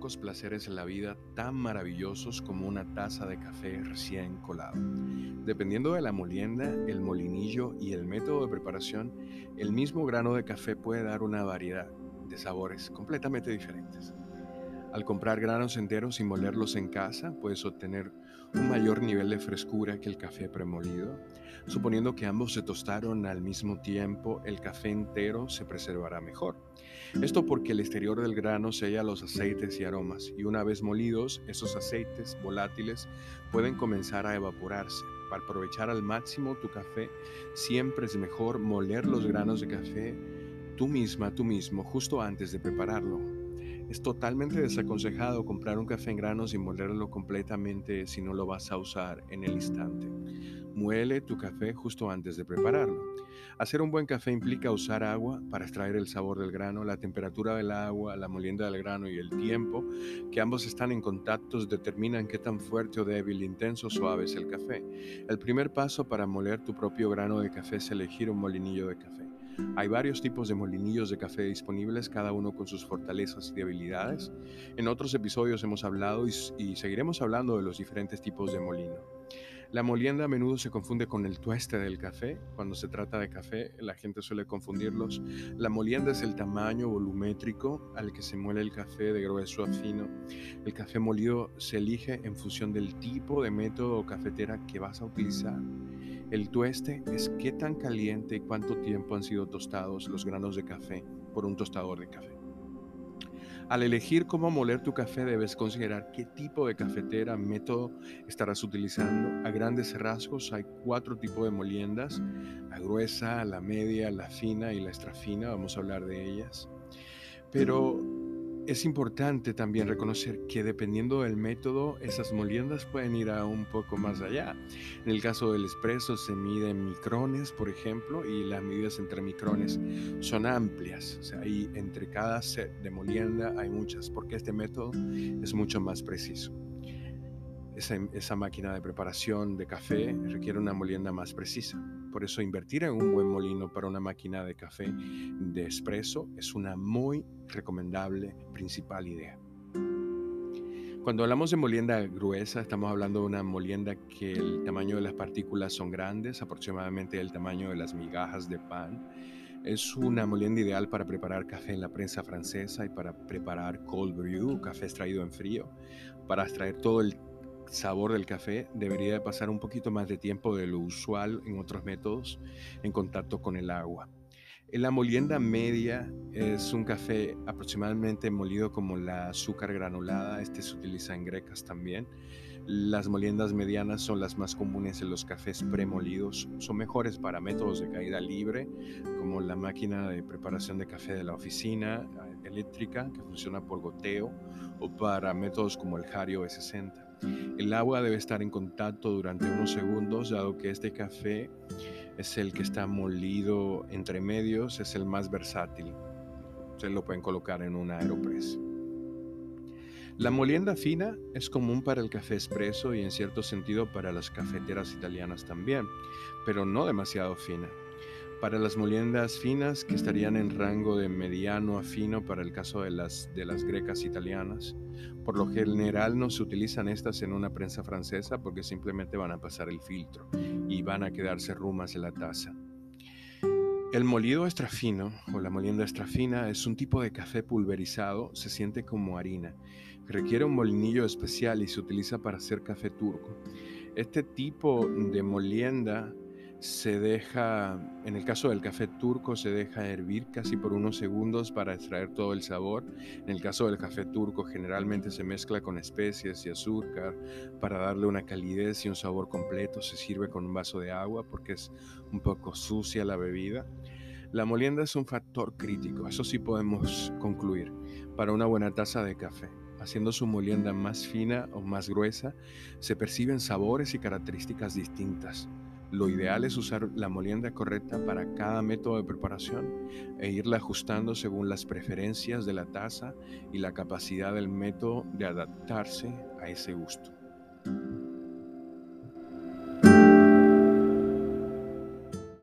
pocos placeres en la vida tan maravillosos como una taza de café recién colado. Dependiendo de la molienda, el molinillo y el método de preparación, el mismo grano de café puede dar una variedad de sabores completamente diferentes. Al comprar granos enteros y molerlos en casa, puedes obtener un mayor nivel de frescura que el café premolido. Suponiendo que ambos se tostaron al mismo tiempo, el café entero se preservará mejor. Esto porque el exterior del grano sella los aceites y aromas, y una vez molidos, esos aceites volátiles pueden comenzar a evaporarse. Para aprovechar al máximo tu café, siempre es mejor moler los granos de café tú misma, tú mismo, justo antes de prepararlo. Es totalmente desaconsejado comprar un café en granos y molerlo completamente si no lo vas a usar en el instante. Muele tu café justo antes de prepararlo. Hacer un buen café implica usar agua para extraer el sabor del grano, la temperatura del agua, la molienda del grano y el tiempo que ambos están en contacto determinan qué tan fuerte o débil, intenso o suave es el café. El primer paso para moler tu propio grano de café es elegir un molinillo de café. Hay varios tipos de molinillos de café disponibles, cada uno con sus fortalezas y debilidades. En otros episodios hemos hablado y, seguiremos hablando de los diferentes tipos de molino. La molienda a menudo se confunde con el tueste del café. Cuando se trata de café, la gente suele confundirlos. La molienda es el tamaño volumétrico al que se muele el café de grueso a fino. El café molido se elige en función del tipo de método o cafetera que vas a utilizar. El tueste es qué tan caliente y cuánto tiempo han sido tostados los granos de café por un tostador de café. Al elegir cómo moler tu café debes considerar qué tipo de cafetera, método estarás utilizando. A grandes rasgos hay cuatro tipos de moliendas, la gruesa, la media, la fina y la extra fina, vamos a hablar de ellas. Pero es importante también reconocer que dependiendo del método, esas moliendas pueden ir a un poco más allá. En el caso del espresso se mide en micrones, por ejemplo, y las medidas entre micrones son amplias. O sea, ahí entre cada set de molienda hay muchas, porque este método es mucho más preciso esa, máquina de preparación de café requiere una molienda más precisa. Por eso invertir en un buen molino para una máquina de café de espresso es una muy recomendable principal idea. Cuando hablamos de molienda gruesa, estamos hablando de una molienda que el tamaño de las partículas son grandes, aproximadamente el tamaño de las migajas de pan. Es una molienda ideal para preparar café en la prensa francesa y para preparar cold brew, café extraído en frío, para extraer todo el sabor del café debería de pasar un poquito más de tiempo de lo usual en otros métodos en contacto con el agua. La molienda media es un café aproximadamente molido como la azúcar granulada, este se utiliza en grecas también. Las moliendas medianas son las más comunes en los cafés premolidos, son mejores para métodos de caída libre, como la máquina de preparación de café de la oficina eh, eléctrica que funciona por goteo, o para métodos como el Hario E60. El agua debe estar en contacto durante unos segundos, dado que este café es el que está molido entre medios, es el más versátil. Ustedes lo pueden colocar en un aeropress. La molienda fina es común para el café espresso y en cierto sentido para las cafeteras italianas también, pero no demasiado fina para las moliendas finas que estarían en rango de mediano a fino para el caso de las, de las grecas italianas. Por lo general no se utilizan estas en una prensa francesa porque simplemente van a pasar el filtro y van a quedarse rumas en la taza. El molido extrafino o la molienda extrafina es un tipo de café pulverizado, se siente como harina. Requiere un molinillo especial y se utiliza para hacer café turco. Este tipo de molienda se deja, en el caso del café turco, se deja hervir casi por unos segundos para extraer todo el sabor. En el caso del café turco, generalmente se mezcla con especias y azúcar para darle una calidez y un sabor completo. Se sirve con un vaso de agua porque es un poco sucia la bebida. La molienda es un factor crítico, eso sí podemos concluir, para una buena taza de café. Haciendo su molienda más fina o más gruesa, se perciben sabores y características distintas. Lo ideal es usar la molienda correcta para cada método de preparación e irla ajustando según las preferencias de la taza y la capacidad del método de adaptarse a ese gusto.